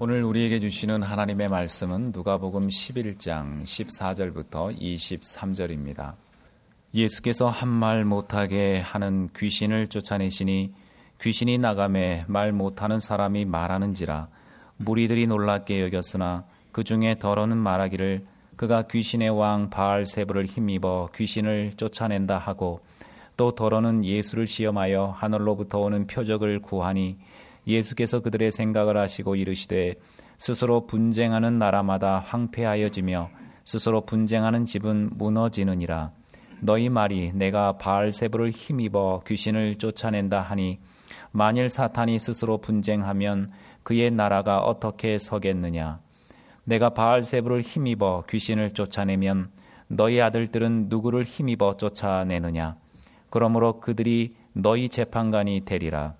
오늘 우리에게 주시는 하나님의 말씀은 누가복음 11장 14절부터 23절입니다. 예수께서 한 말 못하게 하는 귀신을 쫓아내시니 귀신이 나감에 말 못하는 사람이 말하는지라 무리들이 놀랍게 여겼으나 그 중에 더러는 말하기를 그가 귀신의 왕 바알세부를 힘입어 귀신을 쫓아낸다 하고 또 더러는 예수를 시험하여 하늘로부터 오는 표적을 구하니 예수께서 그들의 생각을 하시고 이르시되 스스로 분쟁하는 나라마다 황폐하여지며 스스로 분쟁하는 집은 무너지느니라. 너희 말이 내가 바알세부를 힘입어 귀신을 쫓아낸다 하니 만일 사탄이 스스로 분쟁하면 그의 나라가 어떻게 서겠느냐? 내가 바알세부를 힘입어 귀신을 쫓아내면 너희 아들들은 누구를 힘입어 쫓아내느냐? 그러므로 그들이 너희 재판관이 되리라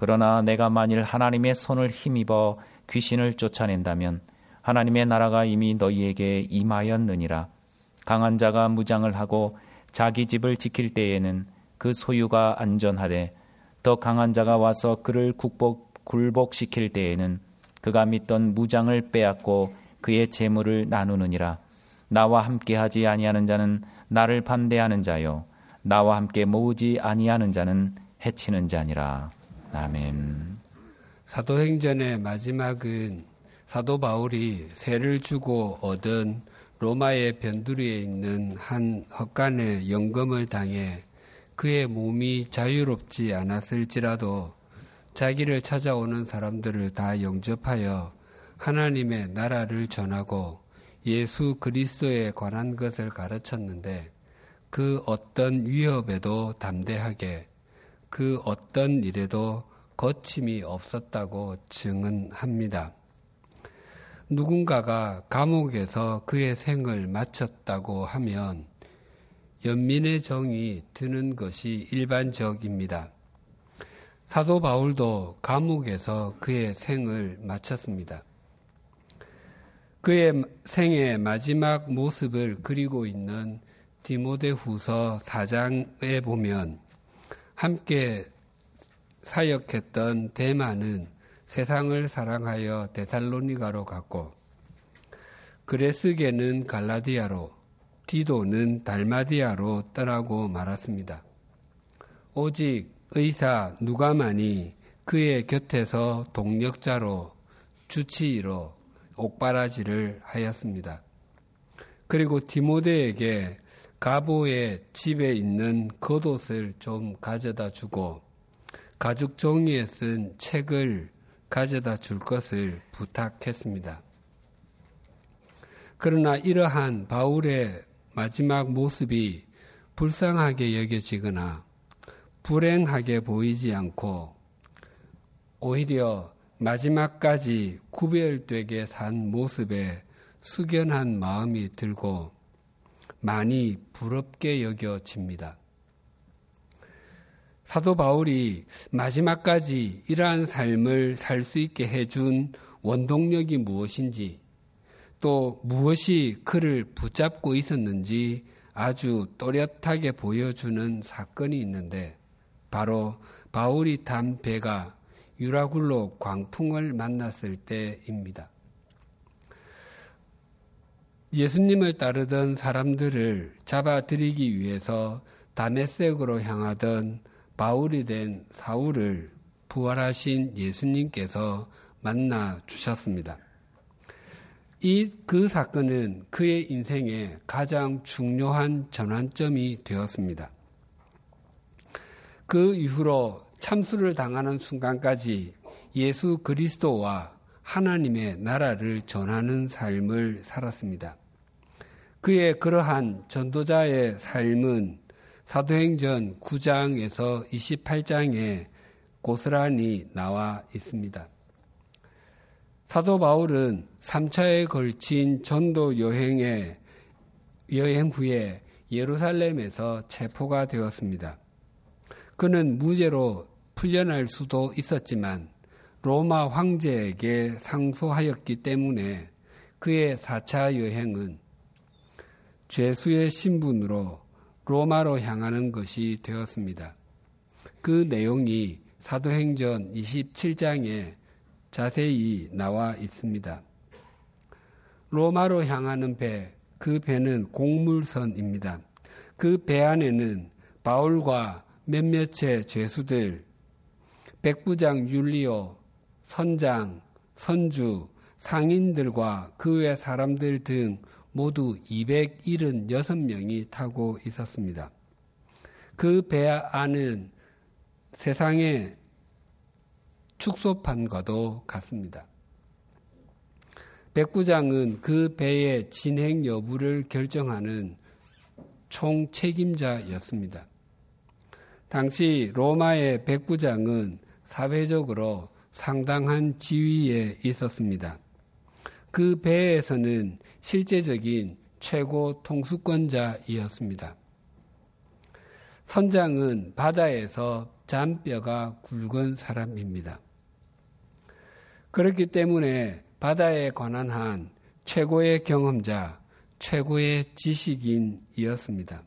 그러나 내가 만일 하나님의 손을 힘입어 귀신을 쫓아낸다면 하나님의 나라가 이미 너희에게 임하였느니라. 강한 자가 무장을 하고 자기 집을 지킬 때에는 그 소유가 안전하되 더 강한 자가 와서 그를 국복, 굴복시킬 때에는 그가 믿던 무장을 빼앗고 그의 재물을 나누느니라. 나와 함께 하지 아니하는 자는 나를 반대하는 자요. 나와 함께 모으지 아니하는 자는 해치는 자니라. 아멘. 사도행전의 마지막은 사도 바울이 세를 주고 얻은 로마의 변두리에 있는 한 헛간의 연금을 당해 그의 몸이 자유롭지 않았을지라도 자기를 찾아오는 사람들을 다 영접하여 하나님의 나라를 전하고 예수 그리스도에 관한 것을 가르쳤는데 그 어떤 위협에도 담대하게 그 어떤 일에도 거침이 없었다고 증언합니다. 누군가가 감옥에서 그의 생을 마쳤다고 하면 연민의 정이 드는 것이 일반적입니다. 사도 바울도 감옥에서 그의 생을 마쳤습니다. 그의 생의 마지막 모습을 그리고 있는 디모데 후서 4장에 보면 함께 사역했던 대만은 세상을 사랑하여 데살로니가로 갔고 그레스게는 갈라디아로 디도는 달마디아로 떠나고 말았습니다. 오직 의사 누가만이 그의 곁에서 동력자로 주치의로 옥바라지를 하였습니다. 그리고 디모데에게 가보의 집에 있는 겉옷을 좀 가져다 주고 가죽 종이에 쓴 책을 가져다 줄 것을 부탁했습니다. 그러나 이러한 바울의 마지막 모습이 불쌍하게 여겨지거나 불행하게 보이지 않고 오히려 마지막까지 구별되게 산 모습에 숙연한 마음이 들고 많이 부럽게 여겨집니다. 사도 바울이 마지막까지 이러한 삶을 살 수 있게 해준 원동력이 무엇인지 또 무엇이 그를 붙잡고 있었는지 아주 또렷하게 보여주는 사건이 있는데 바로 바울이 탄 배가 유라굴로 광풍을 만났을 때입니다. 예수님을 따르던 사람들을 잡아들이기 위해서 다메섹으로 향하던 바울이 된 사울을 부활하신 예수님께서 만나 주셨습니다. 이 그 사건은 그의 인생의 가장 중요한 전환점이 되었습니다. 그 이후로 참수를 당하는 순간까지 예수 그리스도와 하나님의 나라를 전하는 삶을 살았습니다. 그의 그러한 전도자의 삶은 사도행전 9장에서 28장에 고스란히 나와 있습니다. 사도 바울은 3차에 걸친 전도 여행의 여행 후에 예루살렘에서 체포가 되었습니다. 그는 무죄로 풀려날 수도 있었지만 로마 황제에게 상소하였기 때문에 그의 4차 여행은 죄수의 신분으로 로마로 향하는 것이 되었습니다. 그 내용이 사도행전 27장에 자세히 나와 있습니다. 로마로 향하는 배, 그 배는 공물선입니다. 그 배 안에는 바울과 몇몇의 죄수들, 백부장 율리오, 선장, 선주, 상인들과 그 외 사람들 등 모두 276명이 타고 있었습니다. 그 배 안은 세상의 축소판과도 같습니다. 백부장은 그 배의 진행 여부를 결정하는 총 책임자였습니다. 당시 로마의 백부장은 사회적으로 상당한 지위에 있었습니다. 그 배에서는 실제적인 최고 통수권자이었습니다. 선장은 바다에서 잔뼈가 굵은 사람입니다. 그렇기 때문에 바다에 관한 한 최고의 경험자, 최고의 지식인이었습니다.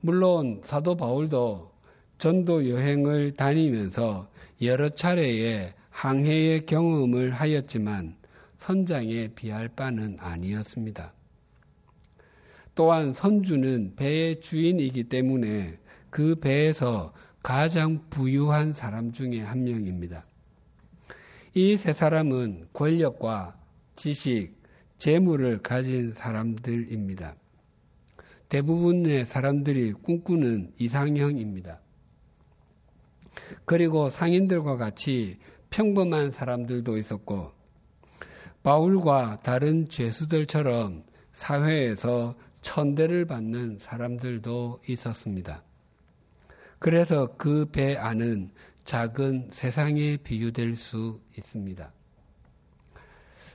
물론 사도 바울도 전도 여행을 다니면서 여러 차례의 항해의 경험을 하였지만 선장에 비할 바는 아니었습니다. 또한 선주는 배의 주인이기 때문에 그 배에서 가장 부유한 사람 중에 한 명입니다. 이 세 사람은 권력과 지식, 재물을 가진 사람들입니다. 대부분의 사람들이 꿈꾸는 이상형입니다. 그리고 상인들과 같이 평범한 사람들도 있었고 바울과 다른 죄수들처럼 사회에서 천대를 받는 사람들도 있었습니다. 그래서 그 배 안은 작은 세상에 비유될 수 있습니다.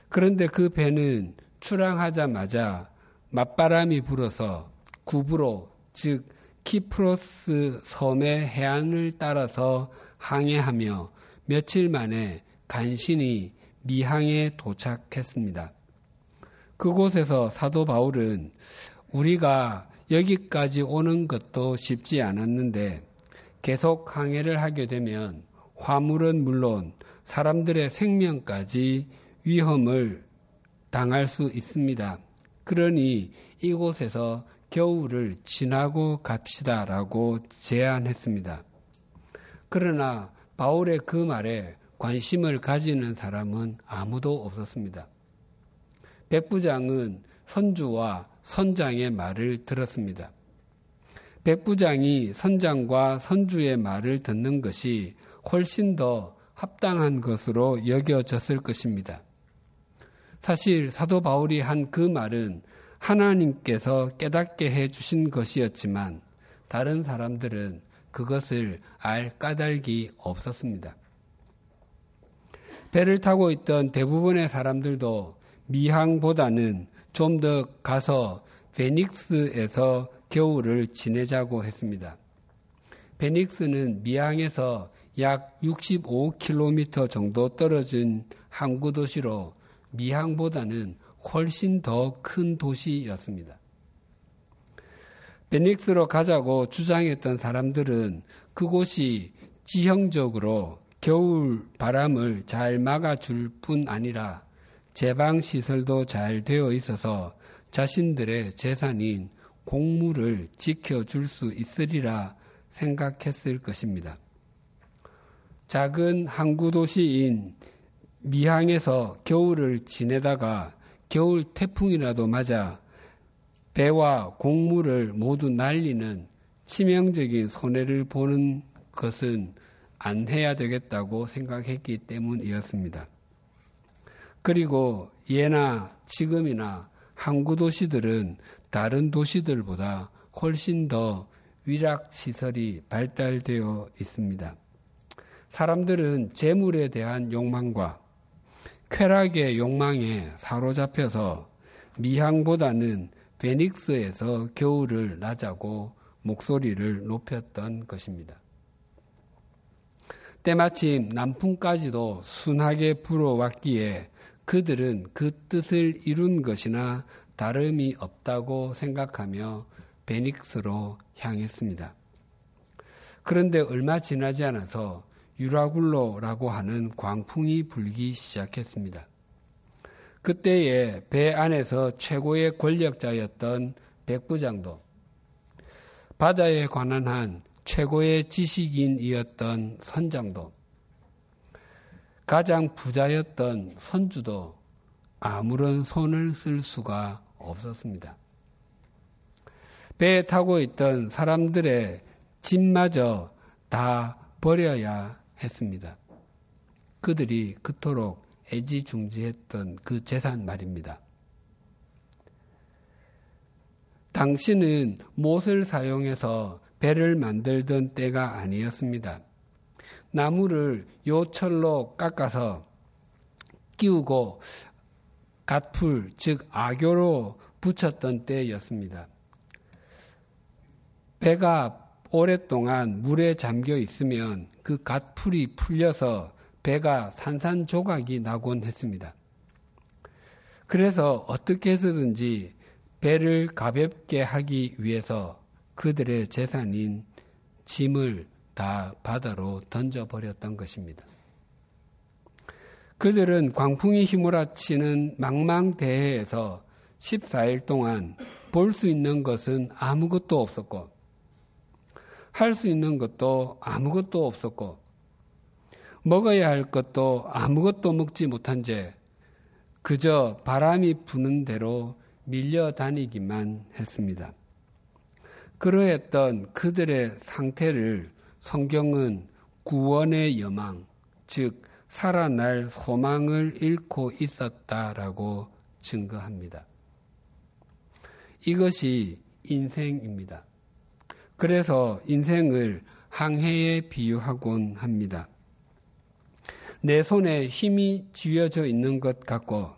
그런데 그 배는 출항하자마자 맞바람이 불어서 구부로, 즉, 키프로스 섬의 해안을 따라서 항해하며 며칠 만에 간신히 미항에 도착했습니다. 그곳에서 사도 바울은 우리가 여기까지 오는 것도 쉽지 않았는데 계속 항해를 하게 되면 화물은 물론 사람들의 생명까지 위험을 당할 수 있습니다. 그러니 이곳에서 겨울을 지나고 갑시다라고 제안했습니다. 그러나 바울의 그 말에 관심을 가지는 사람은 아무도 없었습니다. 백부장은 선주와 선장의 말을 들었습니다. 백부장이 선장과 선주의 말을 듣는 것이 훨씬 더 합당한 것으로 여겨졌을 것입니다. 사실 사도 바울이 한 그 말은 하나님께서 깨닫게 해 주신 것이었지만 다른 사람들은 그것을 알 까닭이 없었습니다. 배를 타고 있던 대부분의 사람들도 미항보다는 좀 더 가서 베닉스에서 겨울을 지내자고 했습니다. 베닉스는 미항에서 약 65km 정도 떨어진 항구 도시로 미항보다는 훨씬 더 큰 도시였습니다. 베닉스로 가자고 주장했던 사람들은 그곳이 지형적으로 겨울 바람을 잘 막아줄 뿐 아니라 제방 시설도 잘 되어 있어서 자신들의 재산인 공물을 지켜줄 수 있으리라 생각했을 것입니다. 작은 항구 도시인 미항에서 겨울을 지내다가 겨울 태풍이라도 맞아 배와 곡물을 모두 날리는 치명적인 손해를 보는 것은 안 해야 되겠다고 생각했기 때문이었습니다. 그리고 예나 지금이나 항구 도시들은 다른 도시들보다 훨씬 더 위락 시설이 발달되어 있습니다. 사람들은 재물에 대한 욕망과 쾌락의 욕망에 사로잡혀서 미항보다는 베닉스에서 겨울을 나자고 목소리를 높였던 것입니다. 때마침 남풍까지도 순하게 불어왔기에 그들은 그 뜻을 이룬 것이나 다름이 없다고 생각하며 베닉스로 향했습니다. 그런데 얼마 지나지 않아서 유라굴로라고 하는 광풍이 불기 시작했습니다. 그때에 배 안에서 최고의 권력자였던 백부장도 바다에 관한 한 최고의 지식인이었던 선장도 가장 부자였던 선주도 아무런 손을 쓸 수가 없었습니다. 배에 타고 있던 사람들의 짐마저 다 버려야 했습니다. 그들이 그토록 애지중지했던 그 재산 말입니다. 당신은 못을 사용해서 배를 만들던 때가 아니었습니다. 나무를 요철로 깎아서 끼우고 갓풀, 즉 악교로 붙였던 때였습니다. 배가 오랫동안 물에 잠겨 있으면 그 갓풀이 풀려서 배가 산산조각이 나곤 했습니다. 그래서 어떻게 해서든지 배를 가볍게 하기 위해서 그들의 재산인 짐을 다 바다로 던져버렸던 것입니다. 그들은 광풍이 휘몰아치는 망망대해에서 14일 동안 볼 수 있는 것은 아무것도 없었고, 할 수 있는 것도 아무것도 없었고, 먹어야 할 것도 아무것도 먹지 못한 채 그저 바람이 부는 대로 밀려 다니기만 했습니다. 그러했던 그들의 상태를 성경은 구원의 여망, 즉, 살아날 소망을 잃고 있었다라고 증거합니다. 이것이 인생입니다. 그래서 인생을 항해에 비유하곤 합니다. 내 손에 힘이 쥐어져 있는 것 같고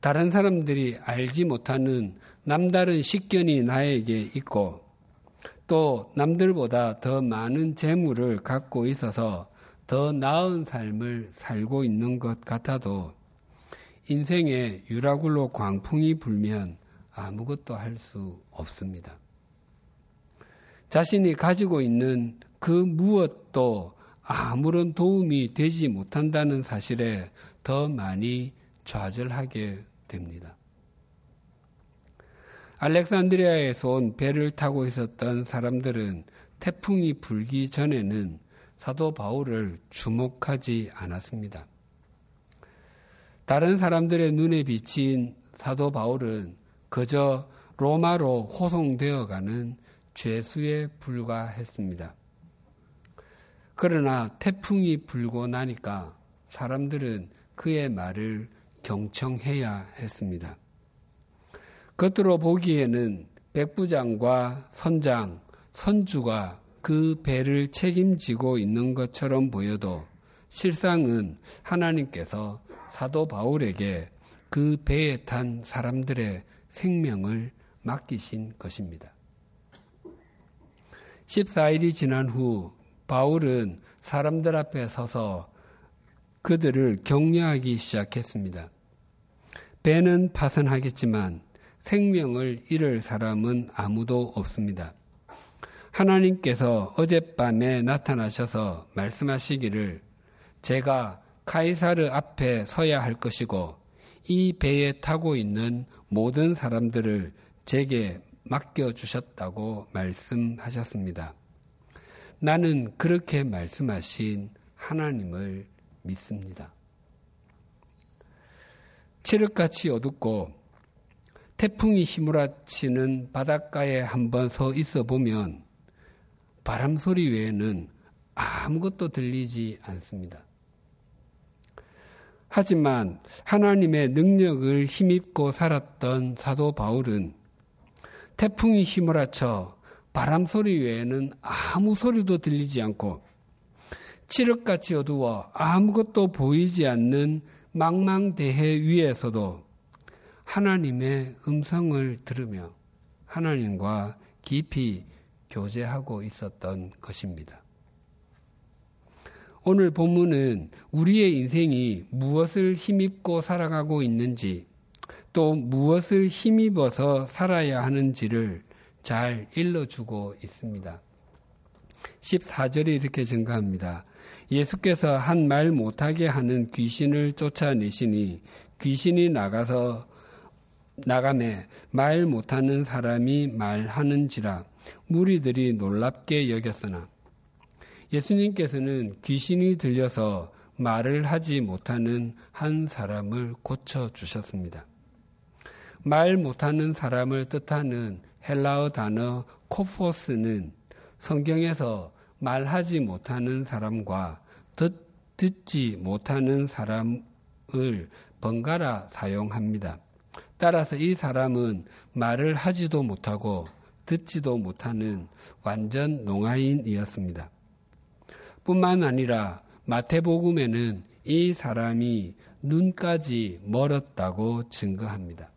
다른 사람들이 알지 못하는 남다른 식견이 나에게 있고 또 남들보다 더 많은 재물을 갖고 있어서 더 나은 삶을 살고 있는 것 같아도 인생에 유라굴로 광풍이 불면 아무것도 할 수 없습니다. 자신이 가지고 있는 그 무엇도 아무런 도움이 되지 못한다는 사실에 더 많이 좌절하게 됩니다. 알렉산드리아에서 온 배를 타고 있었던 사람들은 태풍이 불기 전에는 사도 바울을 주목하지 않았습니다. 다른 사람들의 눈에 비친 사도 바울은 그저 로마로 호송되어 가는 죄수에 불과했습니다. 그러나 태풍이 불고 나니까 사람들은 그의 말을 경청해야 했습니다. 겉으로 보기에는 백부장과 선장, 선주가 그 배를 책임지고 있는 것처럼 보여도 실상은 하나님께서 사도 바울에게 그 배에 탄 사람들의 생명을 맡기신 것입니다. 14일이 지난 후 바울은 사람들 앞에 서서 그들을 격려하기 시작했습니다. 배는 파산하겠지만 생명을 잃을 사람은 아무도 없습니다. 하나님께서 어젯밤에 나타나셔서 말씀하시기를 제가 카이사르 앞에 서야 할 것이고 이 배에 타고 있는 모든 사람들을 제게 맡겨주셨다고 말씀하셨습니다. 나는 그렇게 말씀하신 하나님을 믿습니다. 칠흑같이 어둡고 태풍이 휘몰아치는 바닷가에 한번 서 있어 보면 바람 소리 외에는 아무것도 들리지 않습니다. 하지만 하나님의 능력을 힘입고 살았던 사도 바울은 태풍이 휘몰아쳐 바람 소리 외에는 아무 소리도 들리지 않고 칠흑같이 어두워 아무것도 보이지 않는 망망대해 위에서도 하나님의 음성을 들으며 하나님과 깊이 교제하고 있었던 것입니다. 오늘 본문은 우리의 인생이 무엇을 힘입고 살아가고 있는지 또 무엇을 힘입어서 살아야 하는지를 잘 일러주고 있습니다. 14절에 이렇게 증가합니다. 예수께서 한 말 못하게 하는 귀신을 쫓아내시니 귀신이 나가서 나감에 말 못하는 사람이 말하는지라 무리들이 놀랍게 여겼으나 예수님께서는 귀신이 들려서 말을 하지 못하는 한 사람을 고쳐 주셨습니다. 말 못하는 사람을 뜻하는 헬라어 단어 코포스는 성경에서 말하지 못하는 사람과 듣, 듣지 못하는 사람을 번갈아 사용합니다. 따라서 이 사람은 말을 하지도 못하고 듣지도 못하는 완전 농아인이었습니다. 뿐만 아니라 마태복음에는 이 사람이 눈까지 멀었다고 증거합니다.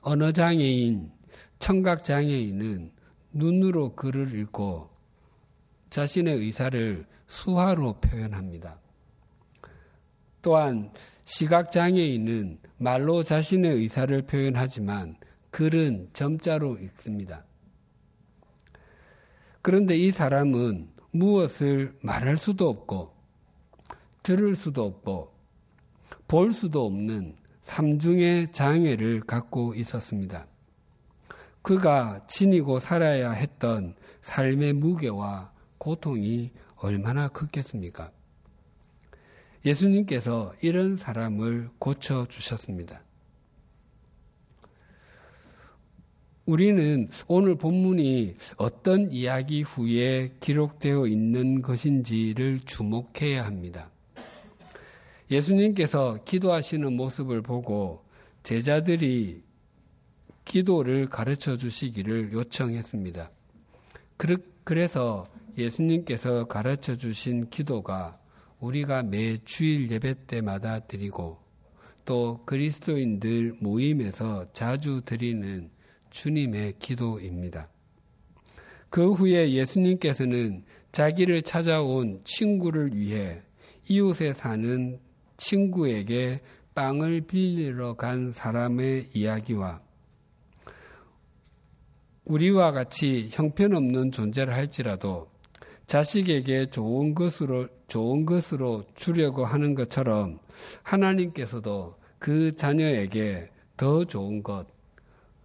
언어 장애인, 청각 장애인은 눈으로 글을 읽고 자신의 의사를 수화로 표현합니다. 또한 시각 장애인은 말로 자신의 의사를 표현하지만 글은 점자로 읽습니다. 그런데 이 사람은 무엇을 말할 수도 없고 들을 수도 없고 볼 수도 없는 삼중의 장애를 갖고 있었습니다. 그가 지니고 살아야 했던 삶의 무게와 고통이 얼마나 컸겠습니까? 예수님께서 이런 사람을 고쳐 주셨습니다. 우리는 오늘 본문이 어떤 이야기 후에 기록되어 있는 것인지를 주목해야 합니다. 예수님께서 기도하시는 모습을 보고 제자들이 기도를 가르쳐 주시기를 요청했습니다. 그래서 예수님께서 가르쳐 주신 기도가 우리가 매 주일 예배 때마다 드리고 또 그리스도인들 모임에서 자주 드리는 주님의 기도입니다. 그 후에 예수님께서는 자기를 찾아온 친구를 위해 이웃에 사는 친구에게 빵을 빌리러 간 사람의 이야기와 우리와 같이 형편없는 존재를 할지라도 자식에게 좋은 것으로 좋은 것으로 주려고 하는 것처럼 하나님께서도 그 자녀에게 더 좋은 것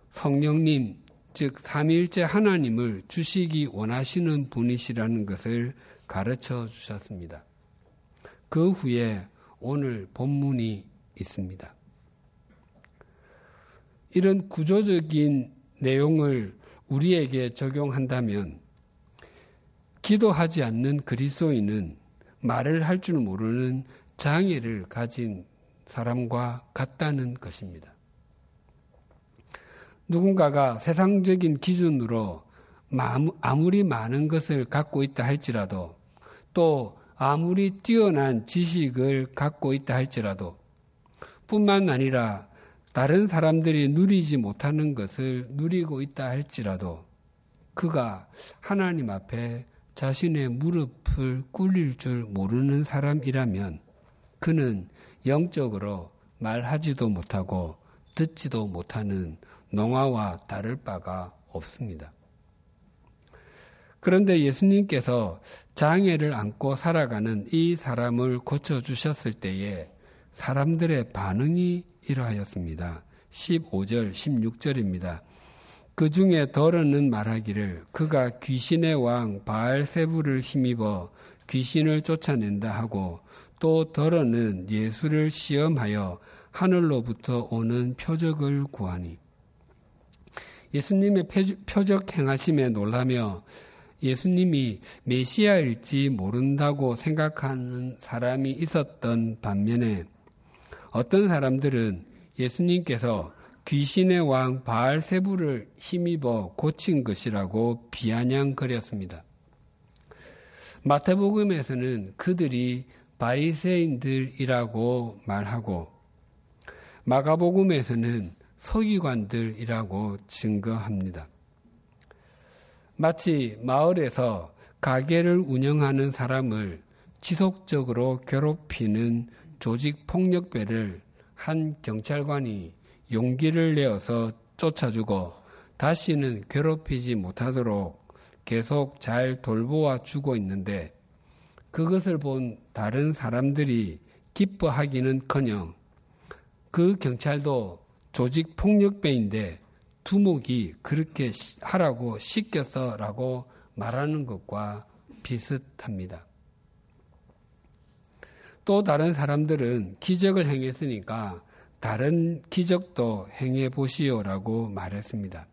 성령님 즉 삼위일체 하나님을 주시기 원하시는 분이시라는 것을 가르쳐 주셨습니다. 그 후에 오늘 본문이 있습니다. 이런 구조적인 내용을 우리에게 적용한다면 기도하지 않는 그리스도인은 말을 할 줄 모르는 장애를 가진 사람과 같다는 것입니다. 누군가가 세상적인 기준으로 아무리 많은 것을 갖고 있다 할지라도 또 아무리 뛰어난 지식을 갖고 있다 할지라도 뿐만 아니라 다른 사람들이 누리지 못하는 것을 누리고 있다 할지라도 그가 하나님 앞에 자신의 무릎을 꿇릴 줄 모르는 사람이라면 그는 영적으로 말하지도 못하고 듣지도 못하는 농아와 다를 바가 없습니다. 그런데 예수님께서 장애를 안고 살아가는 이 사람을 고쳐주셨을 때에 사람들의 반응이 이러하였습니다. 15절, 16절입니다. 그 중에 더러는 말하기를 그가 귀신의 왕 바알세부를 힘입어 귀신을 쫓아낸다 하고 또 더러는 예수를 시험하여 하늘로부터 오는 표적을 구하니. 예수님의 표적 행하심에 놀라며 예수님이 메시아일지 모른다고 생각하는 사람이 있었던 반면에 어떤 사람들은 예수님께서 귀신의 왕 바알세부를 힘입어 고친 것이라고 비아냥거렸습니다. 마태복음에서는 그들이 바리새인들이라고 말하고 마가복음에서는 서기관들이라고 증거합니다. 마치 마을에서 가게를 운영하는 사람을 지속적으로 괴롭히는 조직 폭력배를 한 경찰관이 용기를 내어서 쫓아주고 다시는 괴롭히지 못하도록 계속 잘 돌보아 주고 있는데 그것을 본 다른 사람들이 기뻐하기는 커녕 그 경찰도 조직 폭력배인데 두목이 그렇게 하라고 시켰어라고 말하는 것과 비슷합니다. 또 다른 사람들은 기적을 행했으니까 다른 기적도 행해 보시오라고 말했습니다.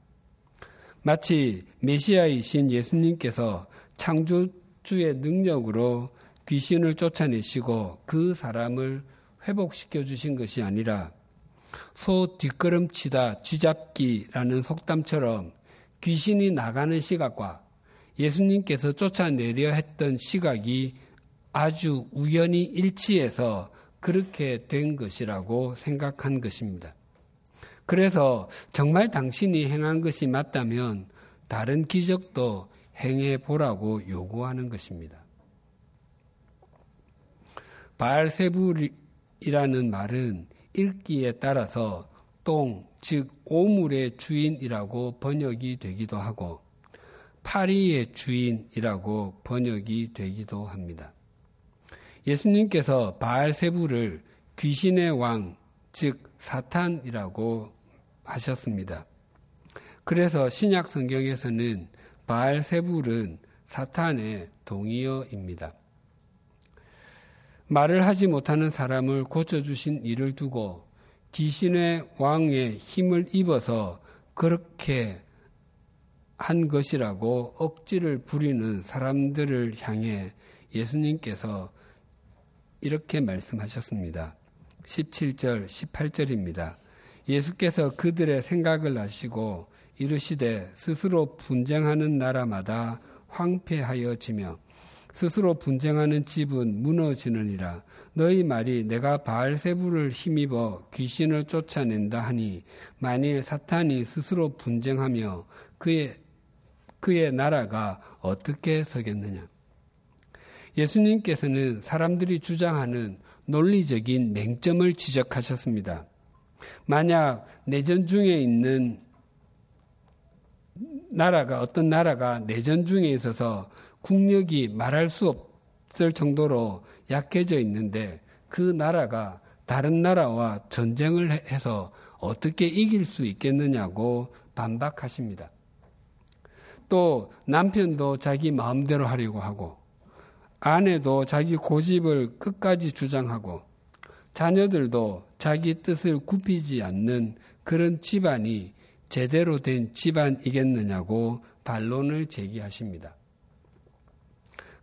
마치 메시아이신 예수님께서 창조주의 능력으로 귀신을 쫓아내시고 그 사람을 회복시켜 주신 것이 아니라 소 뒷걸음치다 쥐잡기라는 속담처럼 귀신이 나가는 시각과 예수님께서 쫓아내려 했던 시각이 아주 우연히 일치해서 그렇게 된 것이라고 생각한 것입니다. 그래서 정말 당신이 행한 것이 맞다면 다른 기적도 행해 보라고 요구하는 것입니다. 바알세불이라는 말은 읽기에 따라서 똥, 즉 오물의 주인이라고 번역이 되기도 하고 파리의 주인이라고 번역이 되기도 합니다. 예수님께서 바알세불을 귀신의 왕, 즉 사탄이라고 하셨습니다. 그래서 신약 성경에서는 바알세불은 사탄의 동의어입니다. 말을 하지 못하는 사람을 고쳐주신 일을 두고 귀신의 왕의 힘을 입어서 그렇게 한 것이라고 억지를 부리는 사람들을 향해 예수님께서 이렇게 말씀하셨습니다. 17절, 18절입니다. 예수께서 그들의 생각을 아시고 이르시되 스스로 분쟁하는 나라마다 황폐하여 지며 스스로 분쟁하는 집은 무너지느니라. 너희 말이 내가 바알세부를 힘입어 귀신을 쫓아낸다 하니 만일 사탄이 스스로 분쟁하며 그의 그의 나라가 어떻게 서겠느냐? 예수님께서는 사람들이 주장하는 논리적인 맹점을 지적하셨습니다. 만약 내전 중에 있는 나라가 어떤 나라가 내전 중에 있어서 국력이 말할 수 없을 정도로 약해져 있는데 그 나라가 다른 나라와 전쟁을 해서 어떻게 이길 수 있겠느냐고 반박하십니다. 또 남편도 자기 마음대로 하려고 하고 아내도 자기 고집을 끝까지 주장하고 자녀들도 자기 뜻을 굽히지 않는 그런 집안이 제대로 된 집안이겠느냐고 반론을 제기하십니다.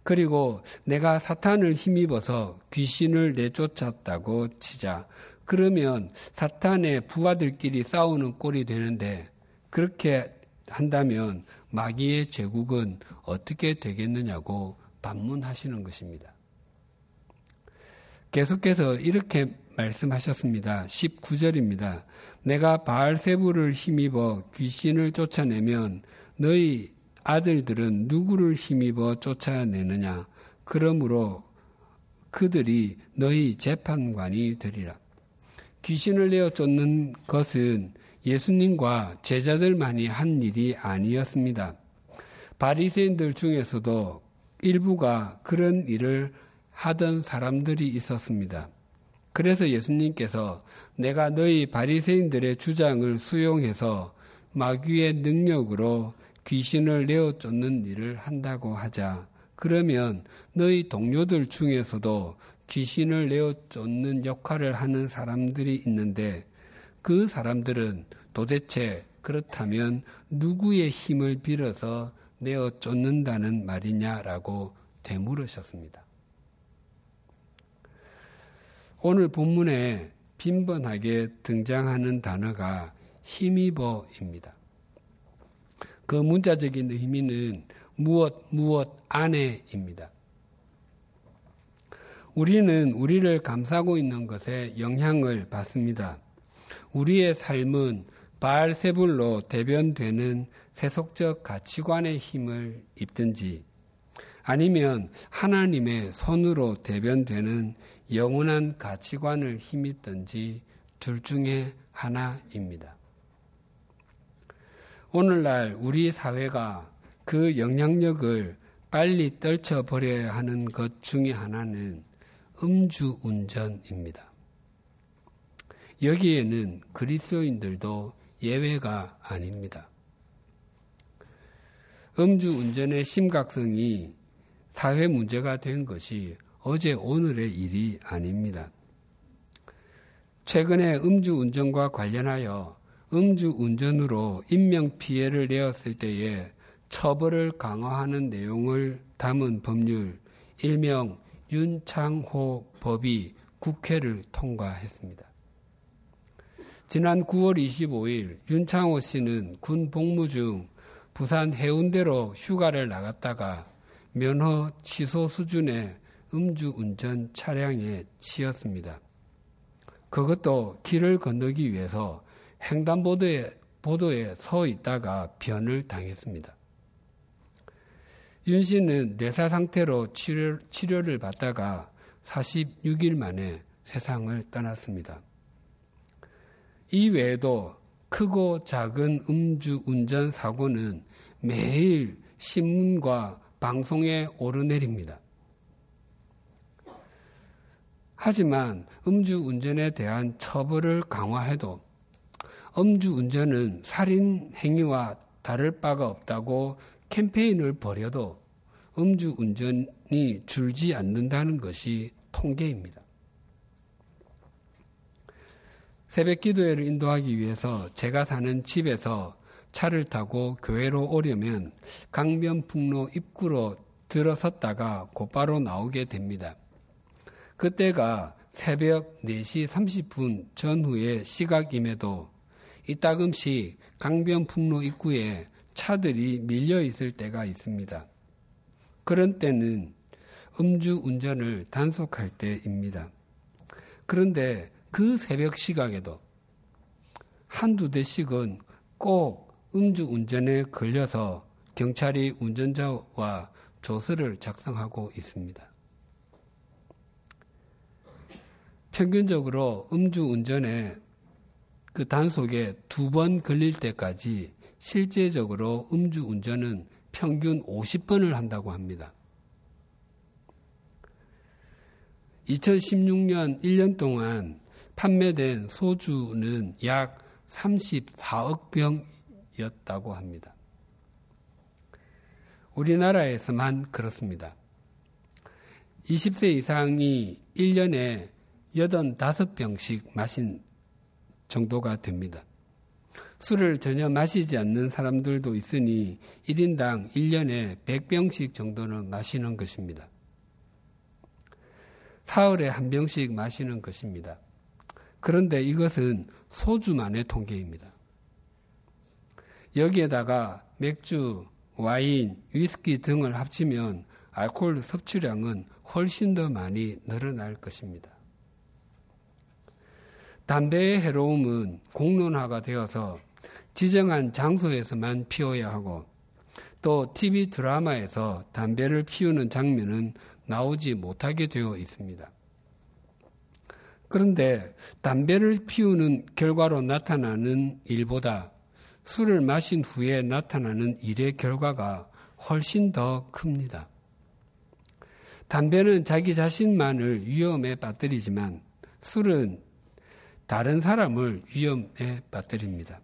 그리고 내가 사탄을 힘입어서 귀신을 내쫓았다고 치자. 그러면 사탄의 부하들끼리 싸우는 꼴이 되는데 그렇게 한다면 마귀의 제국은 어떻게 되겠느냐고 반문하시는 것입니다. 계속해서 이렇게 말씀하셨습니다. 19절입니다. 내가 바알세부를 힘입어 귀신을 쫓아내면 너희 아들들은 누구를 힘입어 쫓아내느냐? 그러므로 그들이 너희 재판관이 되리라. 귀신을 내어 쫓는 것은 예수님과 제자들만이 한 일이 아니었습니다. 바리새인들 중에서도 일부가 그런 일을 하던 사람들이 있었습니다. 그래서 예수님께서 내가 너희 바리새인들의 주장을 수용해서 마귀의 능력으로 귀신을 내어 쫓는 일을 한다고 하자. 그러면 너희 동료들 중에서도 귀신을 내어 쫓는 역할을 하는 사람들이 있는데 그 사람들은 도대체 그렇다면 누구의 힘을 빌어서 내어 쫓는다는 말이냐라고 되물으셨습니다. 오늘 본문에 빈번하게 등장하는 단어가 힘입어입니다. 그 문자적인 의미는 무엇, 무엇 안에입니다. 우리는 우리를 감싸고 있는 것에 영향을 받습니다. 우리의 삶은 바알세불로 대변되는 세속적 가치관의 힘을 입든지 아니면 하나님의 손으로 대변되는 영원한 가치관을 힘입든지 둘 중에 하나입니다. 오늘날 우리 사회가 그 영향력을 빨리 떨쳐버려야 하는 것 중에 하나는 음주 운전입니다. 여기에는 그리스도인들도 예외가 아닙니다. 음주 운전의 심각성이 사회 문제가 된 것이 어제 오늘의 일이 아닙니다. 최근에 음주 운전과 관련하여 음주 운전으로 인명 피해를 내었을 때에 처벌을 강화하는 내용을 담은 법률 일명 윤창호 법이 국회를 통과했습니다. 지난 9월 25일 윤창호 씨는 군 복무 중 부산 해운대로 휴가를 나갔다가 면허 취소 수준의 음주운전 차량에 치였습니다. 그것도 길을 건너기 위해서 횡단보도에 보도에 서 있다가 변을 당했습니다. 윤 씨는 뇌사 상태로 치료, 치료를 받다가 46일 만에 세상을 떠났습니다. 이 외에도 크고 작은 음주 운전 사고는 매일 신문과 방송에 오르내립니다. 하지만 음주 운전에 대한 처벌을 강화해도 음주 운전은 살인 행위와 다를 바가 없다고 캠페인을 벌여도 음주 운전이 줄지 않는다는 것이 통계입니다. 새벽 기도회를 인도하기 위해서 제가 사는 집에서 차를 타고 교회로 오려면 강변북로 입구로 들어섰다가 곧바로 나오게 됩니다. 그때가 새벽 4시 30분 전후의 시각임에도 이따금씩 강변북로 입구에 차들이 밀려 있을 때가 있습니다. 그런 때는 음주 운전을 단속할 때입니다. 그런데 그 새벽 시각에도 한두 대씩은 꼭 음주 운전에 걸려서 경찰이 운전자와 조서를 작성하고 있습니다. 평균적으로 음주 운전에 그 단속에 두 번 걸릴 때까지 실제적으로 음주 운전은 평균 50번을 한다고 합니다. 2016년 1년 동안 판매된 소주는 약 34억 병이었다고 합니다. 우리나라에서만 그렇습니다. 20세 이상이 1년에 85병씩 마신 정도가 됩니다. 술을 전혀 마시지 않는 사람들도 있으니 1인당 1년에 100병씩 정도는 마시는 것입니다. 사흘에 한 병씩 마시는 것입니다. 그런데 이것은 소주만의 통계입니다. 여기에다가 맥주, 와인, 위스키 등을 합치면 알코올 섭취량은 훨씬 더 많이 늘어날 것입니다. 담배의 해로움은 공론화가 되어서 지정한 장소에서만 피워야 하고 또 TV 드라마에서 담배를 피우는 장면은 나오지 못하게 되어 있습니다. 그런데 담배를 피우는 결과로 나타나는 일보다 술을 마신 후에 나타나는 일의 결과가 훨씬 더 큽니다. 담배는 자기 자신만을 위험에 빠뜨리지만 술은 다른 사람을 위험에 빠뜨립니다.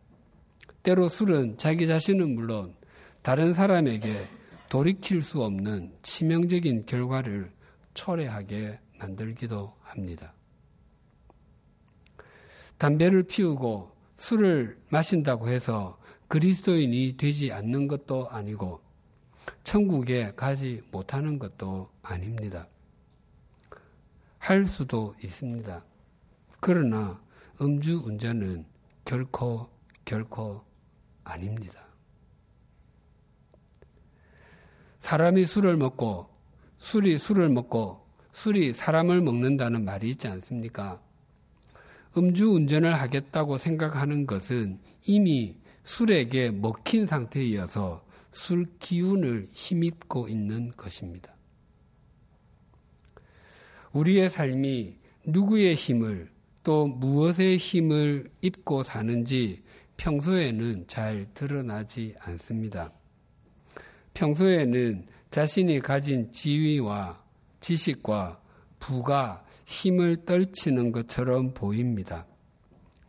때로 술은 자기 자신은 물론 다른 사람에게 돌이킬 수 없는 치명적인 결과를 초래하게 만들기도 합니다. 담배를 피우고 술을 마신다고 해서 그리스도인이 되지 않는 것도 아니고 천국에 가지 못하는 것도 아닙니다. 할 수도 있습니다. 그러나 음주 운전은 결코 결코 아닙니다. 사람이 술을 먹고 술이 술을 먹고 술이 사람을 먹는다는 말이 있지 않습니까? 음주 운전을 하겠다고 생각하는 것은 이미 술에게 먹힌 상태이어서 술 기운을 힘입고 있는 것입니다. 우리의 삶이 누구의 힘을 또 무엇의 힘을 입고 사는지 평소에는 잘 드러나지 않습니다. 평소에는 자신이 가진 지위와 지식과 부가 힘을 떨치는 것처럼 보입니다.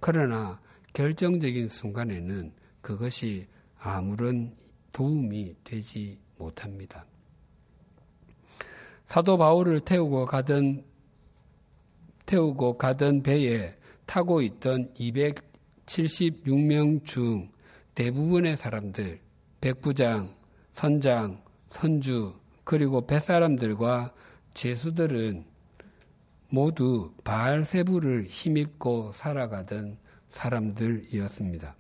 그러나 결정적인 순간에는 그것이 아무런 도움이 되지 못합니다. 사도 바울을 태우고 가던 태우고 가던 배에 타고 있던 276명 중 대부분의 사람들, 백부장, 선장, 선주, 그리고 뱃사람들과 죄수들은 모두 바알세부를 힘입고 살아가던 사람들이었습니다.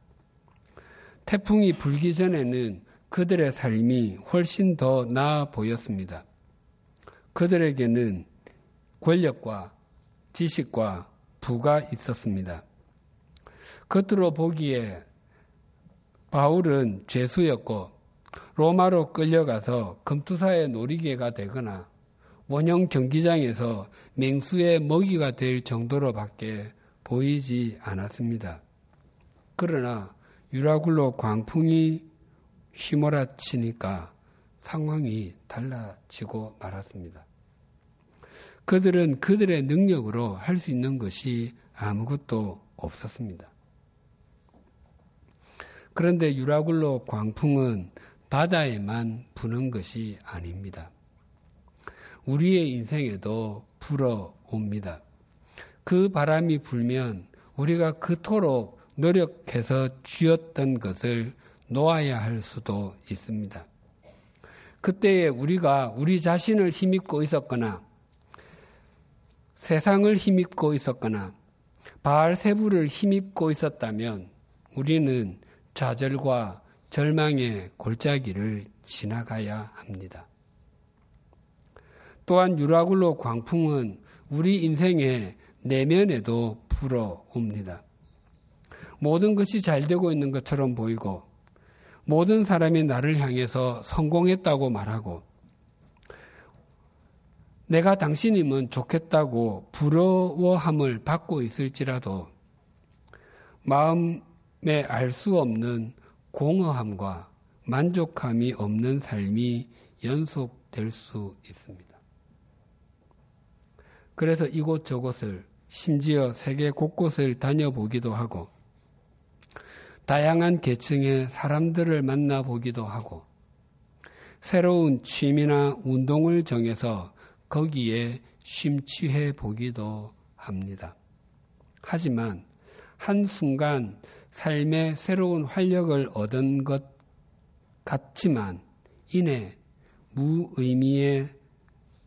태풍이 불기 전에는 그들의 삶이 훨씬 더 나아 보였습니다. 그들에게는 권력과 지식과 부가 있었습니다. 겉으로 보기에 바울은 죄수였고 로마로 끌려가서 금투사의 놀이개가 되거나 원형 경기장에서 맹수의 먹이가 될 정도로밖에 보이지 않았습니다. 그러나 유라굴로 광풍이 휘몰아치니까 상황이 달라지고 말았습니다. 그들은 그들의 능력으로 할 수 있는 것이 아무것도 없었습니다. 그런데 유라굴로 광풍은 바다에만 부는 것이 아닙니다. 우리의 인생에도 불어옵니다. 그 바람이 불면 우리가 그토록 노력해서 쥐었던 것을 놓아야 할 수도 있습니다. 그때에 우리가 우리 자신을 힘입고 있었거나 세상을 힘입고 있었거나 바알세부를 힘입고 있었다면 우리는 좌절과 절망의 골짜기를 지나가야 합니다. 또한 유라굴로 광풍은 우리 인생의 내면에도 불어옵니다. 모든 것이 잘 되고 있는 것처럼 보이고 모든 사람이 나를 향해서 성공했다고 말하고 내가 당신이면 좋겠다고 부러워함을 받고 있을지라도 마음에 알 수 없는 공허함과 만족함이 없는 삶이 연속될 수 있습니다. 그래서 이곳저곳을 심지어 세계 곳곳을 다녀보기도 하고 다양한 계층의 사람들을 만나보기도 하고 새로운 취미나 운동을 정해서 거기에 심취해 보기도 합니다. 하지만 한순간 삶의 새로운 활력을 얻은 것 같지만 이내 무의미의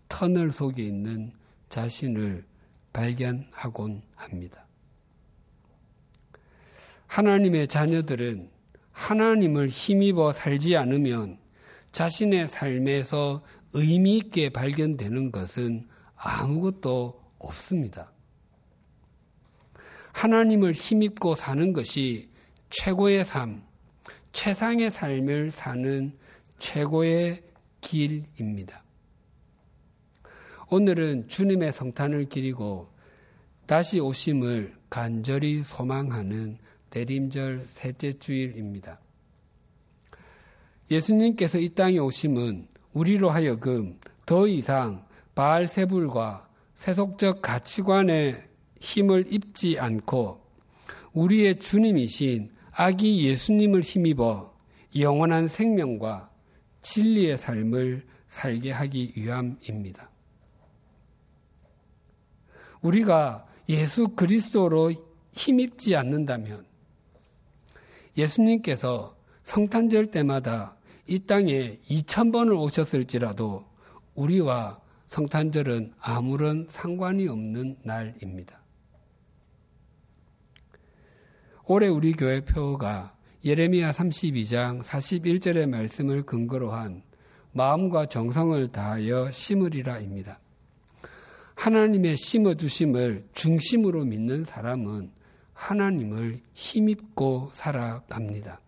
터널 속에 있는 자신을 발견하곤 합니다. 하나님의 자녀들은 하나님을 힘입어 살지 않으면 자신의 삶에서 의미 있게 발견되는 것은 아무것도 없습니다. 하나님을 힘입고 사는 것이 최고의 삶, 최상의 삶을 사는 최고의 길입니다. 오늘은 주님의 성탄을 기리고 다시 오심을 간절히 소망하는 대림절 셋째 주일입니다. 예수님께서 이 땅에 오심은 우리로 하여금 더 이상 바알세불과 세속적 가치관에 힘을 입지 않고 우리의 주님이신 아기 예수님을 힘입어 영원한 생명과 진리의 삶을 살게 하기 위함입니다. 우리가 예수 그리스도로 힘입지 않는다면 예수님께서 성탄절 때마다 이 땅에 2천번을 오셨을지라도 우리와 성탄절은 아무런 상관이 없는 날입니다. 올해 우리 교회 표가 예레미야 32장 41절의 말씀을 근거로 한 마음과 정성을 다하여 심으리라입니다. 하나님의 심어주심을 중심으로 믿는 사람은 하나님을 힘입고 살아갑니다.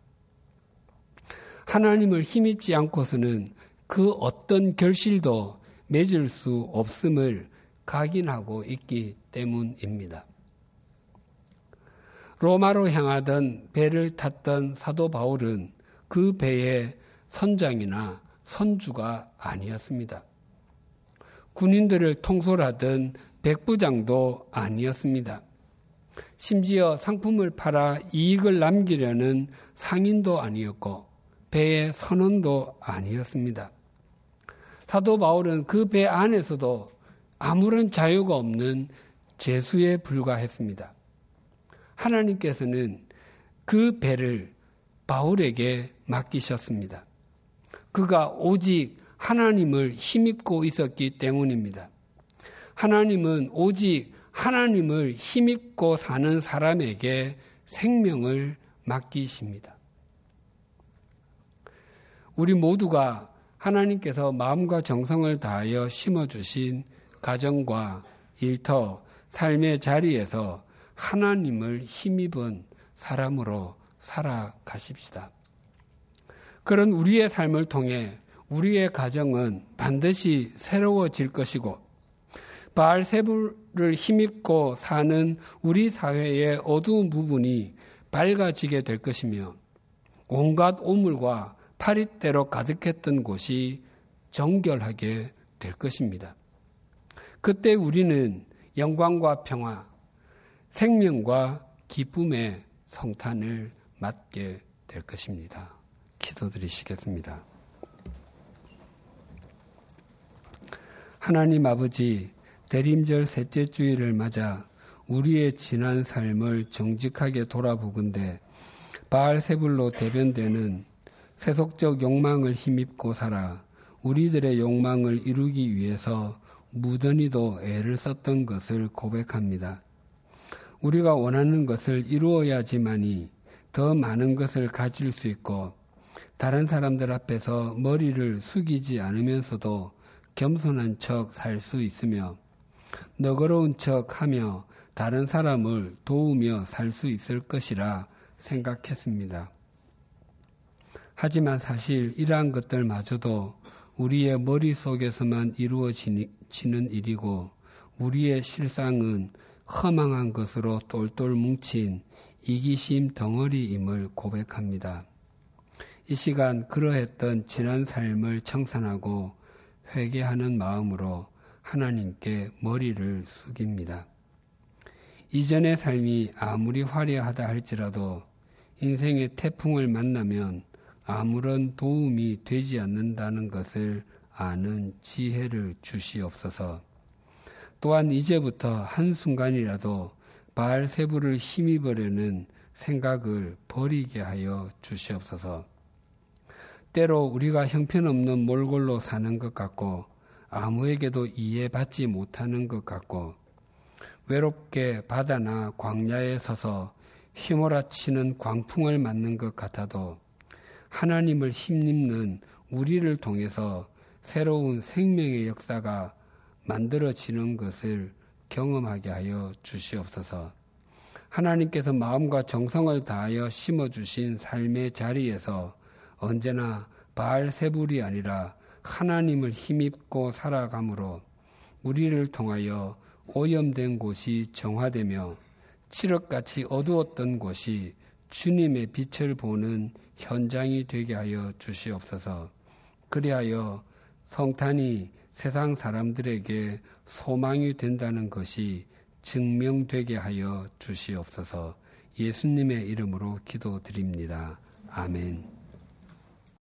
하나님을 힘입지 않고서는 그 어떤 결실도 맺을 수 없음을 각인하고 있기 때문입니다. 로마로 향하던 배를 탔던 사도 바울은 그 배의 선장이나 선주가 아니었습니다. 군인들을 통솔하던 백부장도 아니었습니다. 심지어 상품을 팔아 이익을 남기려는 상인도 아니었고 배의 선원도 아니었습니다. 사도 바울은 그 배 안에서도 아무런 자유가 없는 죄수에 불과했습니다. 하나님께서는 그 배를 바울에게 맡기셨습니다. 그가 오직 하나님을 힘입고 있었기 때문입니다. 하나님은 오직 하나님을 힘입고 사는 사람에게 생명을 맡기십니다. 우리 모두가 하나님께서 마음과 정성을 다하여 심어주신 가정과 일터, 삶의 자리에서 하나님을 힘입은 사람으로 살아가십시다. 그런 우리의 삶을 통해 우리의 가정은 반드시 새로워질 것이고 바알세불을 힘입고 사는 우리 사회의 어두운 부분이 밝아지게 될 것이며 온갖 오물과 파릿대로 가득했던 곳이 정결하게 될 것입니다. 그때 우리는 영광과 평화, 생명과 기쁨의 성탄을 맞게 될 것입니다. 기도드리시겠습니다. 하나님 아버지, 대림절 셋째 주일을 맞아 우리의 지난 삶을 정직하게 돌아보건대 바알세불로 대변되는 세속적 욕망을 힘입고 살아 우리들의 욕망을 이루기 위해서 무던히도 애를 썼던 것을 고백합니다. 우리가 원하는 것을 이루어야지만이 더 많은 것을 가질 수 있고 다른 사람들 앞에서 머리를 숙이지 않으면서도 겸손한 척 살 수 있으며 너그러운 척 하며 다른 사람을 도우며 살 수 있을 것이라 생각했습니다. 하지만 사실 이러한 것들마저도 우리의 머릿속에서만 이루어지는 일이고 우리의 실상은 허망한 것으로 똘똘 뭉친 이기심 덩어리임을 고백합니다. 이 시간 그러했던 지난 삶을 청산하고 회개하는 마음으로 하나님께 머리를 숙입니다. 이전의 삶이 아무리 화려하다 할지라도 인생의 태풍을 만나면 아무런 도움이 되지 않는다는 것을 아는 지혜를 주시옵소서. 또한 이제부터 한순간이라도 바알세부를 힘입으려는 생각을 버리게 하여 주시옵소서. 때로 우리가 형편없는 몰골로 사는 것 같고 아무에게도 이해받지 못하는 것 같고 외롭게 바다나 광야에 서서 휘몰아치는 광풍을 맞는 것 같아도 하나님을 힘입는 우리를 통해서 새로운 생명의 역사가 만들어지는 것을 경험하게 하여 주시옵소서. 하나님께서 마음과 정성을 다하여 심어주신 삶의 자리에서 언제나 바알세불이 아니라 하나님을 힘입고 살아감으로 우리를 통하여 오염된 곳이 정화되며 칠흑같이 어두웠던 곳이 주님의 빛을 보는 현장이 되게 하여 주시옵소서. 그리하여 성탄이 세상 사람들에게 소망이 된다는 것이 증명되게 하여 주시옵소서. 예수님의 이름으로 기도드립니다. 아멘.